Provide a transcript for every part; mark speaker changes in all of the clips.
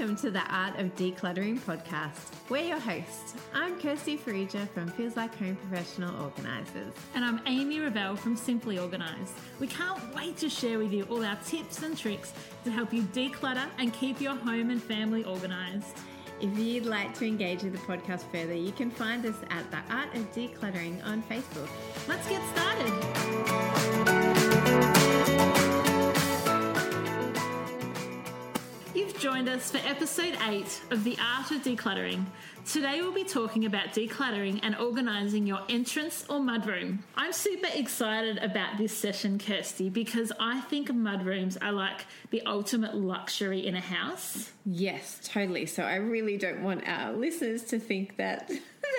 Speaker 1: Welcome to the Art of Decluttering podcast. We're your hosts. I'm Kirsty Farrugia from Feels Like Home Professional Organisers.
Speaker 2: And I'm Amy Revell from Simply Organised. We can't wait to share with you all our tips and tricks to help you declutter and keep your home and family organised.
Speaker 1: If you'd like to engage with the podcast further, you can find us at the Art of Decluttering on Facebook.
Speaker 2: Let's get started. You've joined us for episode 8 of The Art of Decluttering. Today we'll be talking about decluttering and organising your entrance or mudroom. I'm super excited about this session, Kirsty, because I think mudrooms are like the ultimate luxury in a house.
Speaker 1: Yes, totally. So I really don't want our listeners to think that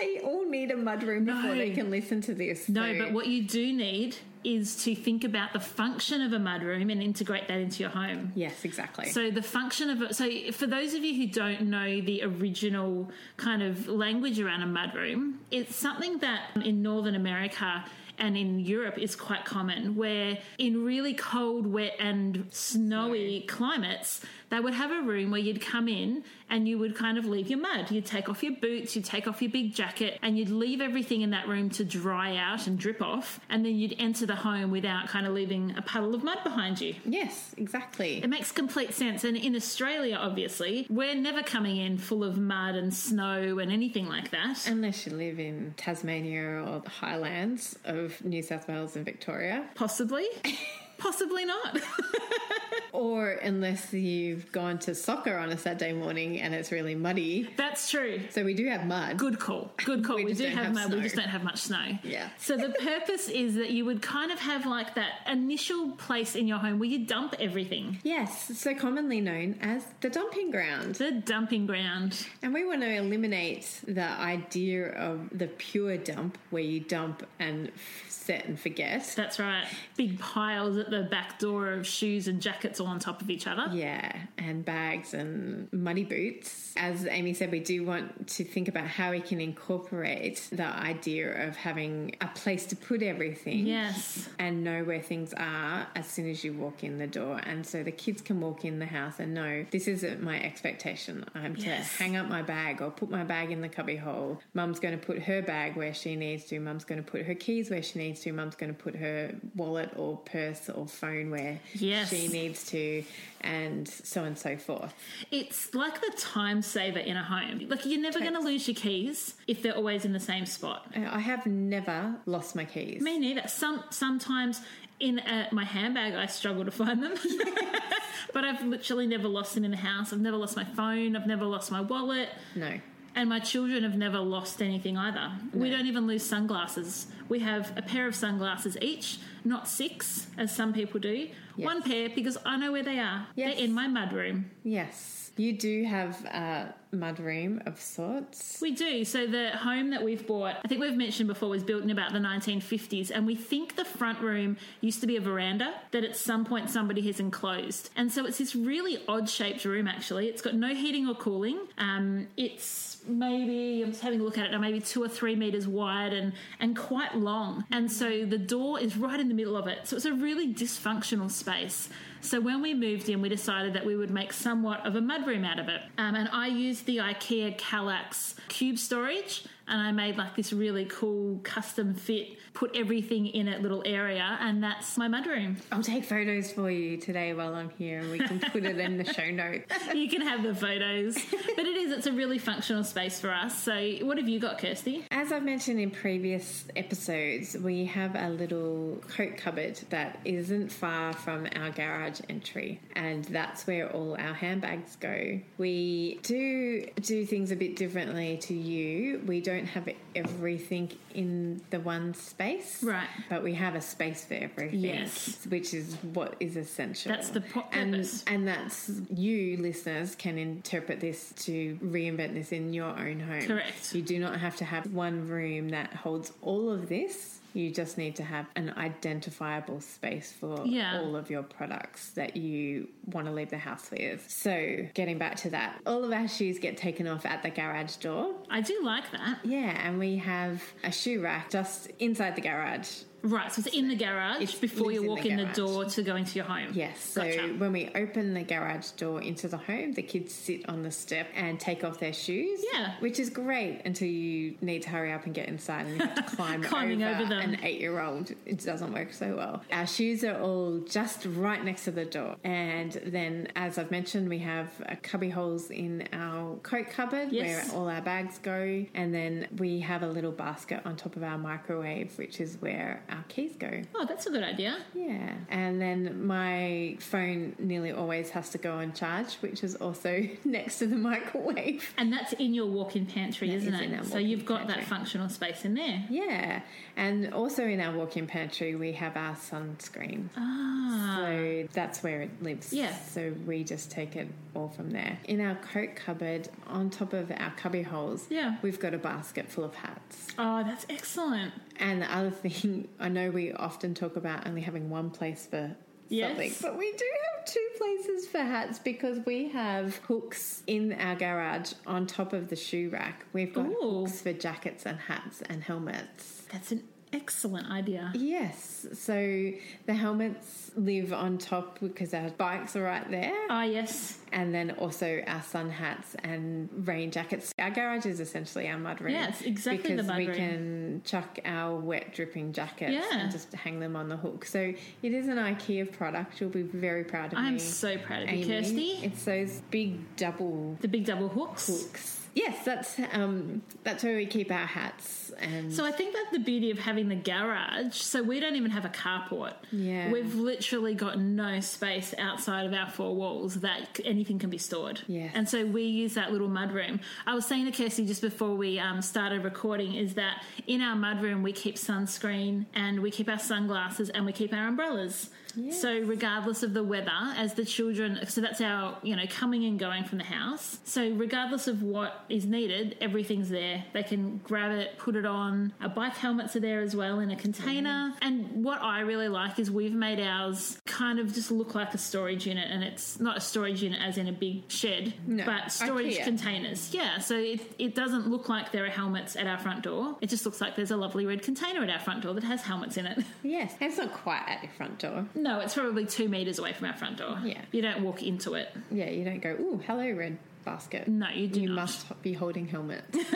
Speaker 1: they all need a mudroom before they can listen to this.
Speaker 2: No,
Speaker 1: So-
Speaker 2: but what you do need is to think about the function of a mudroom and integrate that into your home.
Speaker 1: Yes, exactly.
Speaker 2: So the function of it. So for those of you who don't know the original kind of language around a mudroom, it's something that in Northern America and in Europe is quite common. Where in really cold, wet, and snowy climates, they would have a room where you'd come in and you would kind of leave your mud. You'd take off your boots, you'd take off your big jacket, and you'd leave everything in that room to dry out and drip off. And then you'd enter the home without kind of leaving a puddle of mud behind you.
Speaker 1: yes, exactly.
Speaker 2: It makes complete sense. And in Australia, obviously, we're never coming in full of mud and snow and anything like that.
Speaker 1: Unless you live in Tasmania or the highlands of New South Wales and Victoria,
Speaker 2: Possibly. Possibly not.
Speaker 1: or unless you've gone to soccer on a Saturday morning and it's really muddy.
Speaker 2: That's true.
Speaker 1: So we do have mud.
Speaker 2: Good call. Good call.
Speaker 1: We
Speaker 2: We, do have,
Speaker 1: have
Speaker 2: mud. We just don't have much snow.
Speaker 1: Yeah.
Speaker 2: So the purpose is that you would kind of have like that initial place in your home where you dump everything.
Speaker 1: Yes, so commonly known as the dumping ground.
Speaker 2: The dumping ground.
Speaker 1: And we want to eliminate the idea of the pure dump where you dump and set and forget.
Speaker 2: That's right. Big piles at the back door of shoes and jackets all on top of each other.
Speaker 1: Yeah, and bags and muddy boots. As Amy said, we do want to think about how we can incorporate the idea of having a place to put everything.
Speaker 2: Yes.
Speaker 1: And know where things are as soon as you walk in the door. And so the kids can walk in the house and know this isn't my expectation. I'm to
Speaker 2: Yes.
Speaker 1: hang up my bag or put my bag in the cubby hole. Mum's going to put her bag where she needs to. Mum's going to put her keys where she needs to. Mum's going to put her wallet or purse or phone where
Speaker 2: Yes.
Speaker 1: she needs to, and so on and so forth.
Speaker 2: It's like the time saver in a home. Like you're never going to lose your keys if they're always in the same spot.
Speaker 1: I have never lost my keys.
Speaker 2: Me neither. Some sometimes in uh, my handbag I struggle to find them, but I've literally never lost them in the house. I've never lost my phone. I've never lost my wallet.
Speaker 1: No.
Speaker 2: And my children have never lost anything either. We don't even lose sunglasses. We have a pair of sunglasses each, not six, as some people do. One pair because I know where they are.
Speaker 1: Yes.
Speaker 2: They're in my mudroom.
Speaker 1: Yes. You do have a mudroom of sorts.
Speaker 2: We do. So the home that we've bought, I think we've mentioned before, was built in about the 1950s, and we think the front room used to be a veranda that at some point somebody has enclosed. And so it's this really odd shaped room. Actually, it's got no heating or cooling. Um, it's maybe I'm just having a look at it now, maybe two or three meters wide and and quite long. And so the door is right in the middle of it. So it's a really dysfunctional space. So when we moved in, we decided that we would make somewhat of a mudroom out of it. Um, and I used the IKEA Kallax cube storage. And I made like this really cool custom fit, put everything in it little area, and that's my mudroom.
Speaker 1: I'll take photos for you today while I'm here and we can put it in the show notes.
Speaker 2: You can have the photos, but it is, it's a really functional space for us. So, what have you got, Kirsty?
Speaker 1: As I've mentioned in previous episodes, we have a little coat cupboard that isn't far from our garage entry, and that's where all our handbags go. We do do things a bit differently to you. We don't have everything in the one space,
Speaker 2: Right.
Speaker 1: But we have a space for everything,
Speaker 2: Yes.
Speaker 1: which is what is essential.
Speaker 2: That's the po-
Speaker 1: and
Speaker 2: purpose.
Speaker 1: and that's you listeners can interpret this to reinvent this in your own home.
Speaker 2: Correct.
Speaker 1: You do not have to have one room that holds all of this. You just need to have an identifiable space for
Speaker 2: Yeah.
Speaker 1: all of your products that you want to leave the house with. So, getting back to that, all of our shoes get taken off at the garage door.
Speaker 2: I do like that.
Speaker 1: Yeah, and we have a shoe rack just inside the garage.
Speaker 2: Right, so it's in the garage
Speaker 1: It's-
Speaker 2: before you walk
Speaker 1: the
Speaker 2: in the door to go into your home.
Speaker 1: Yes. So
Speaker 2: Gotcha.
Speaker 1: when we open the garage door into the home, the kids sit on the step and take off their shoes.
Speaker 2: Yeah.
Speaker 1: Which is great until you need to hurry up and get inside and you have to climb
Speaker 2: Climbing
Speaker 1: over,
Speaker 2: over them.
Speaker 1: an eight year old. It doesn't work so well. Our shoes are all just right next to the door. And then, as I've mentioned, we have a cubby holes in our coat cupboard
Speaker 2: Yes.
Speaker 1: where all our bags go. And then we have a little basket on top of our microwave, which is where our keys go.
Speaker 2: Oh, that's a good idea.
Speaker 1: Yeah. And then my phone nearly always has to go on charge, which is also next to the microwave.
Speaker 2: And that's in your walk-in pantry,
Speaker 1: That
Speaker 2: isn't
Speaker 1: is in
Speaker 2: it? So you've got that functional space in there.
Speaker 1: Yeah. And also in our walk in pantry, we have our sunscreen.
Speaker 2: Ah.
Speaker 1: So that's where it lives.
Speaker 2: Yeah.
Speaker 1: So we just take it all from there. In our coat cupboard, on top of our cubby holes,
Speaker 2: Yeah.
Speaker 1: we've got a basket full of hats.
Speaker 2: Oh, that's excellent.
Speaker 1: And the other thing, I know we often talk about only having one place for
Speaker 2: Yes.
Speaker 1: something, but we do have two places for hats because we have hooks in our garage on top of the shoe rack. We've got
Speaker 2: Ooh.
Speaker 1: hooks for jackets and hats and helmets.
Speaker 2: That's an excellent idea.
Speaker 1: Yes, so the helmets live on top because our bikes are right there.
Speaker 2: Ah, yes.
Speaker 1: And then also our sun hats and rain jackets. Our garage is essentially our mud room.
Speaker 2: It's exactly the
Speaker 1: because we
Speaker 2: room.
Speaker 1: can chuck our wet dripping jackets
Speaker 2: Yeah.
Speaker 1: and just hang them on the hook. So it is an IKEA product. You'll be very proud of me.
Speaker 2: I'm so proud of you,
Speaker 1: Amy.
Speaker 2: Kirsty.
Speaker 1: It's those big double
Speaker 2: The big double hooks.
Speaker 1: hooks. Yes, that's um, that's where we keep our hats and
Speaker 2: So I think that's the beauty of having the garage. So we don't even have a carport.
Speaker 1: Yeah.
Speaker 2: We've literally got no space outside of our four walls that anything can be stored.
Speaker 1: Yes.
Speaker 2: And so we use that little mudroom. I was saying to Kirsty just before we um, started recording is that in our mudroom we keep sunscreen and we keep our sunglasses and we keep our umbrellas. So regardless of the weather, as the children, so that's our, you know, coming and going from the house. So regardless of what is needed, everything's there. They can grab it, put it on. Our bike helmets are there as well in a container. And what I really like is we've made ours kind of just look like a storage unit, and it's not a storage unit as in a big shed,
Speaker 1: No,
Speaker 2: but storage
Speaker 1: IKEA.
Speaker 2: containers. Yeah, so it, it doesn't look like there are helmets at our front door. It just looks like there's a lovely red container at our front door that has helmets in it.
Speaker 1: yes, it's not quite at your front door.
Speaker 2: No, it's probably two meters away from our front door.
Speaker 1: Yeah.
Speaker 2: You don't walk into it.
Speaker 1: Yeah, you don't go. Ooh, hello, red basket.
Speaker 2: No, you do
Speaker 1: you
Speaker 2: not.
Speaker 1: must be holding helmets.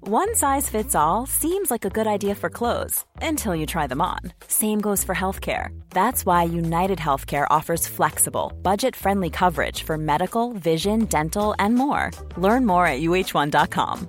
Speaker 3: One size fits all seems like a good idea for clothes until you try them on. Same goes for healthcare. That's why United Healthcare offers flexible, budget friendly coverage for medical, vision, dental, and more. Learn more at uh1.com.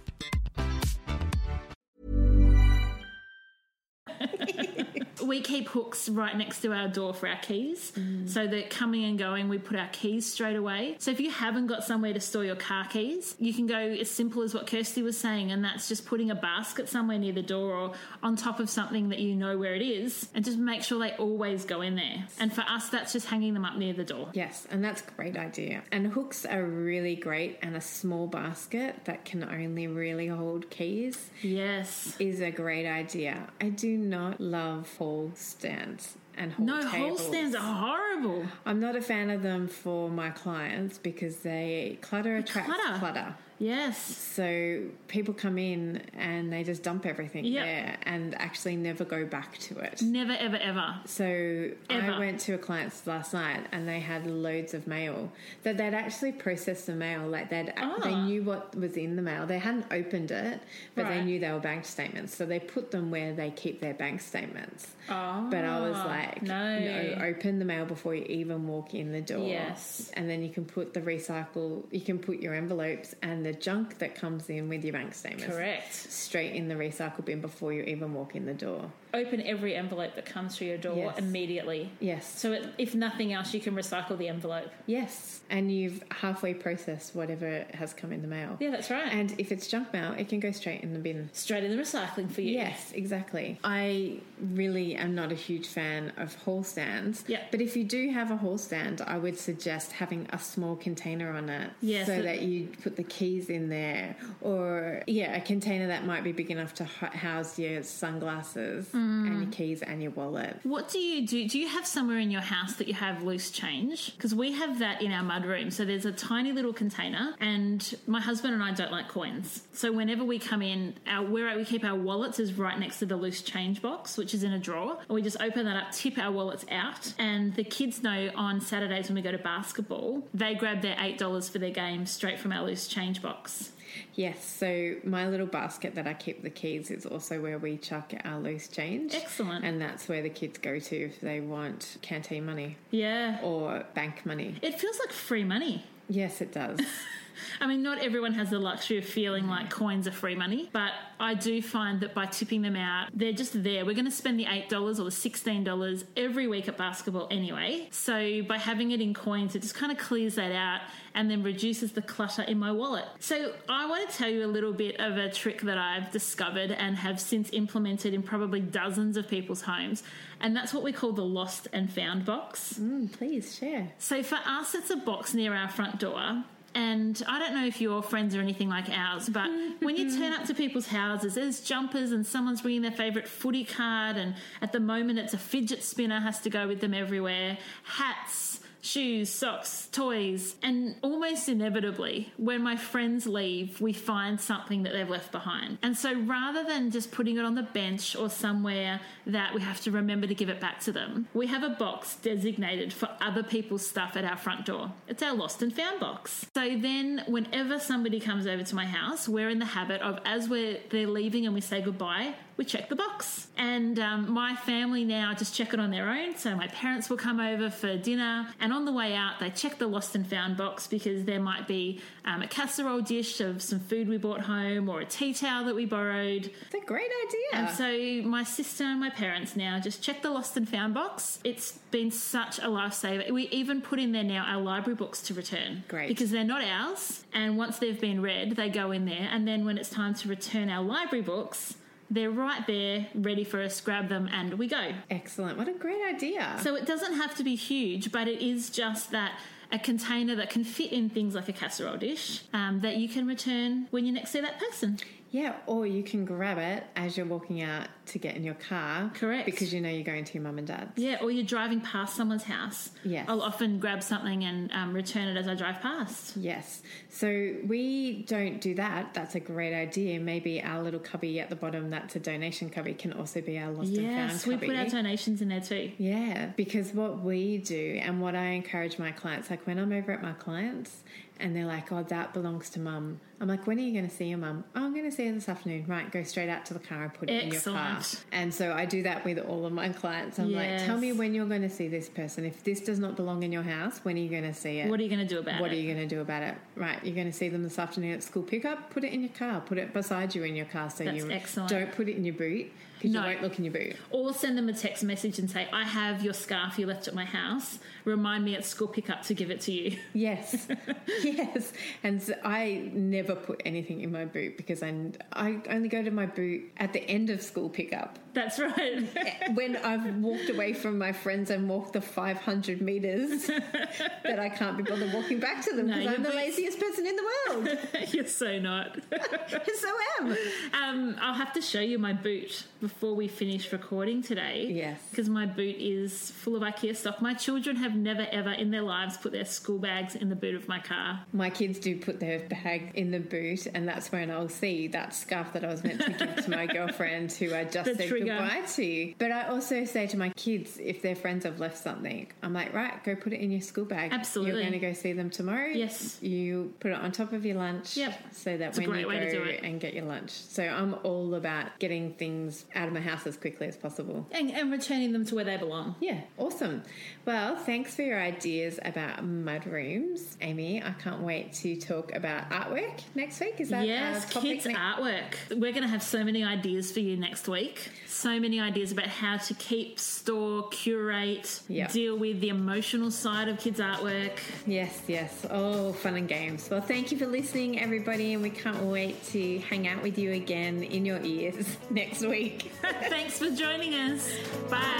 Speaker 2: we keep hooks right next to our door for our keys.
Speaker 1: Mm.
Speaker 2: So that coming and going, we put our keys straight away. So if you haven't got somewhere to store your car keys, you can go as simple as what Kirsty was saying, and that's just putting a basket somewhere near the door or on top of something that you know where it is, and just make sure they always go in there. And for us, that's just hanging them up near the door.
Speaker 1: Yes, and that's a great idea. And hooks are really great, and a small basket that can only really hold keys
Speaker 2: Yes.
Speaker 1: is a great idea. I do not love stands and
Speaker 2: No, hall
Speaker 1: tables.
Speaker 2: stands are horrible.
Speaker 1: I'm not a fan of them for my clients because they clutter attracts
Speaker 2: clutter.
Speaker 1: clutter.
Speaker 2: Yes.
Speaker 1: So people come in and they just dump everything
Speaker 2: Yep.
Speaker 1: there and actually never go back to it.
Speaker 2: Never, ever, ever.
Speaker 1: So
Speaker 2: Ever.
Speaker 1: I went to a client's last night and they had loads of mail that they'd actually processed the mail. Like they'd they
Speaker 2: Ah.
Speaker 1: knew what was in the mail. They hadn't opened it, but they knew they were bank statements. So they put them where they keep their bank statements.
Speaker 2: Oh,
Speaker 1: But I was like,
Speaker 2: no.
Speaker 1: no, open the mail before you even walk in the door.
Speaker 2: Yes.
Speaker 1: And then you can put the recycle, you can put your envelopes and the junk that comes in with your bank statements
Speaker 2: Correct.
Speaker 1: straight in the recycle bin before you even walk in the door.
Speaker 2: Open every envelope that comes through your door
Speaker 1: Yes.
Speaker 2: immediately.
Speaker 1: Yes.
Speaker 2: So it, if nothing else, you can recycle the envelope.
Speaker 1: Yes, and you've halfway processed whatever has come in the mail.
Speaker 2: Yeah, that's right.
Speaker 1: And if it's junk mail, it can go straight in the bin.
Speaker 2: Straight in the recycling for you.
Speaker 1: Yes, exactly. I really am not a huge fan of hall stands.
Speaker 2: Yeah.
Speaker 1: But if you do have a hall stand, I would suggest having a small container on it.
Speaker 2: Yes,
Speaker 1: So that you put the keys in there. Or, yeah, a container that might be big enough to house your sunglasses
Speaker 2: Mm. Mm.
Speaker 1: and your keys and your wallet.
Speaker 2: What do you do? Do you have somewhere in your house that you have loose change? Because we have that in our mudroom. So there's a tiny little container, and my husband and I don't like coins. So whenever we come in, our where we keep our wallets is right next to the loose change box, which is in a drawer. And we just open that up, tip our wallets out, and the kids know on Saturdays when we go to basketball, they grab their eight dollars for their game straight from our loose change box.
Speaker 1: Yes, so my little basket that I keep the keys is also where we chuck our loose change.
Speaker 2: Excellent.
Speaker 1: And that's where the kids go to if they want canteen money
Speaker 2: Yeah.
Speaker 1: or bank money.
Speaker 2: It feels like free money.
Speaker 1: Yes, it does.
Speaker 2: I mean, not everyone has the luxury of feeling like coins are free money, but I do find that by tipping them out, they're just there. We're going to spend the $8 or the $16 every week at basketball anyway. So by having it in coins, it just kind of clears that out and then reduces the clutter in my wallet. So I want to tell you a little bit of a trick that I've discovered and have since implemented in probably dozens of people's homes. And that's what we call the lost and found box.
Speaker 1: Mm, please share.
Speaker 2: So for us, it's a box near our front door. And I don't know if your friends are anything like ours, but when you turn up to people's houses, there's jumpers and someone's bringing their favourite footy card. And at the moment, it's a fidget spinner has to go with them everywhere, hats, shoes, socks, toys. And almost inevitably, when my friends leave, we find something that they've left behind. And so rather than just putting it on the bench or somewhere that we have to remember to give it back to them, we have a box designated for other people's stuff at our front door. It's our lost and found box. So then whenever somebody comes over to my house, we're in the habit of as we're they're leaving and we say goodbye, we check the box. And um, my family now just check it on their own. So my parents will come over for dinner, and on the way out, they check the lost and found box because there might be um, a casserole dish of some food we brought home or a tea towel that we borrowed.
Speaker 1: It's a great idea.
Speaker 2: And so my sister and my parents now just check the lost and found box. It's been such a lifesaver. We even put in there now our library books to return.
Speaker 1: Great.
Speaker 2: Because they're not ours. And once they've been read, they go in there. And then when it's time to return our library books, they're right there, ready for us, grab them, and we go.
Speaker 1: Excellent. What a great idea.
Speaker 2: So it doesn't have to be huge, but it is just that a container that can fit in things like a casserole dish um, that you can return when you next see that person.
Speaker 1: Yeah, or you can grab it as you're walking out to get in your car.
Speaker 2: Correct.
Speaker 1: Because you know you're going to your mum and dad's.
Speaker 2: Yeah, or you're driving past someone's house.
Speaker 1: Yes.
Speaker 2: I'll often grab something and um, return it as I drive past.
Speaker 1: Yes. So we don't do that. That's a great idea. Maybe our little cubby at the bottom, that's a donation cubby, can also be our lost and found.
Speaker 2: Yes,
Speaker 1: found
Speaker 2: we
Speaker 1: cubby.
Speaker 2: put our donations in there too.
Speaker 1: Yeah, because what we do and what I encourage my clients, like when I'm over at my clients and they're like, oh, that belongs to mum, I'm like, when are you going to see your mum? Oh, I'm going to see her this afternoon. Right, go straight out to the car and put it in your car. And so I do that with all of my clients. I'm like, tell me when you're going to see this person. If this does not belong in your house, when are you going to see it?
Speaker 2: What are you going to do about
Speaker 1: What
Speaker 2: it?
Speaker 1: What are you going to do about it? Right, you're going to see them this afternoon at school pickup. Put it in your car. Put it beside you in your car so
Speaker 2: That's
Speaker 1: you
Speaker 2: excellent.
Speaker 1: don't put it in your boot because
Speaker 2: No.
Speaker 1: you won't look in your boot.
Speaker 2: Or send them a text message and say, I have your scarf you left at my house. Remind me at school pickup to give it to you.
Speaker 1: Yes, yes. And so I never put anything in my boot because I I only go to my boot at the end of school pickup.
Speaker 2: That's right.
Speaker 1: when I've walked away from my friends and walked the 500 meters that I can't be bothered walking back to them because
Speaker 2: your
Speaker 1: I'm the
Speaker 2: boots-
Speaker 1: laziest person in the world.
Speaker 2: You're so not.
Speaker 1: so am.
Speaker 2: Um, I'll have to show you my boot before we finish recording today.
Speaker 1: Yes.
Speaker 2: Because my boot is full of IKEA stock. My children have never, ever in their lives put their school bags in the boot of my car.
Speaker 1: My kids do put their bag in the boot, and that's when I'll see that scarf that I was meant to give to my girlfriend who I just
Speaker 2: The
Speaker 1: said
Speaker 2: trigger.
Speaker 1: goodbye to. But I also say to my kids, if their friends have left something, I'm like, right, go put it in your school bag.
Speaker 2: Absolutely.
Speaker 1: You're going to go see them tomorrow.
Speaker 2: Yes.
Speaker 1: You put it on top of your lunch.
Speaker 2: Yep.
Speaker 1: So that
Speaker 2: It's
Speaker 1: when you go and get your lunch. So I'm all about getting things out of my house as quickly as possible.
Speaker 2: And, and returning them to where they belong.
Speaker 1: Yeah, awesome. Well, thanks for your ideas about mud rooms, Amy. I can't wait to talk about artwork next week. Is that
Speaker 2: Yes, kids'
Speaker 1: ne-
Speaker 2: artwork. We're going to have so many ideas for you next week. So many ideas about how to keep, store, curate,
Speaker 1: Yeah.
Speaker 2: deal with the emotional side of kids' artwork.
Speaker 1: Yes, yes. Oh, fun and games. Well, thank you for listening, everybody, and we can't wait to hang out with you again in your ears next week.
Speaker 2: Thanks for joining us. Bye.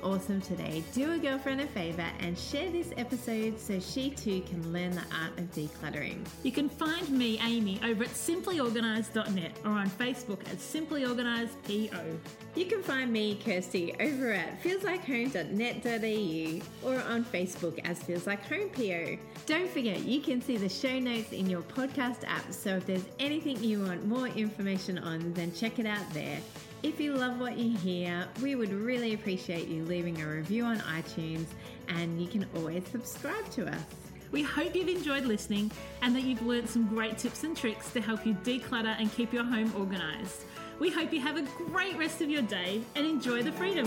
Speaker 1: Something awesome today, do a girlfriend a favor and share this episode so she too can learn the art of decluttering.
Speaker 2: You can find me, Amy, over at simplyorganised.net or on Facebook at simplyorganisedpo.
Speaker 1: You can find me, Kirsty, over at feelslikehome.net.au or on Facebook as Feels Like Home PO. Don't forget, you can see the show notes in your podcast app, so if there's anything you want more information on, then check it out there. If you love what you hear, we would really appreciate you leaving a review on iTunes, and you can always subscribe to us.
Speaker 2: We hope you've enjoyed listening and that you've learned some great tips and tricks to help you declutter and keep your home organised. We hope you have a great rest of your day and enjoy the freedom.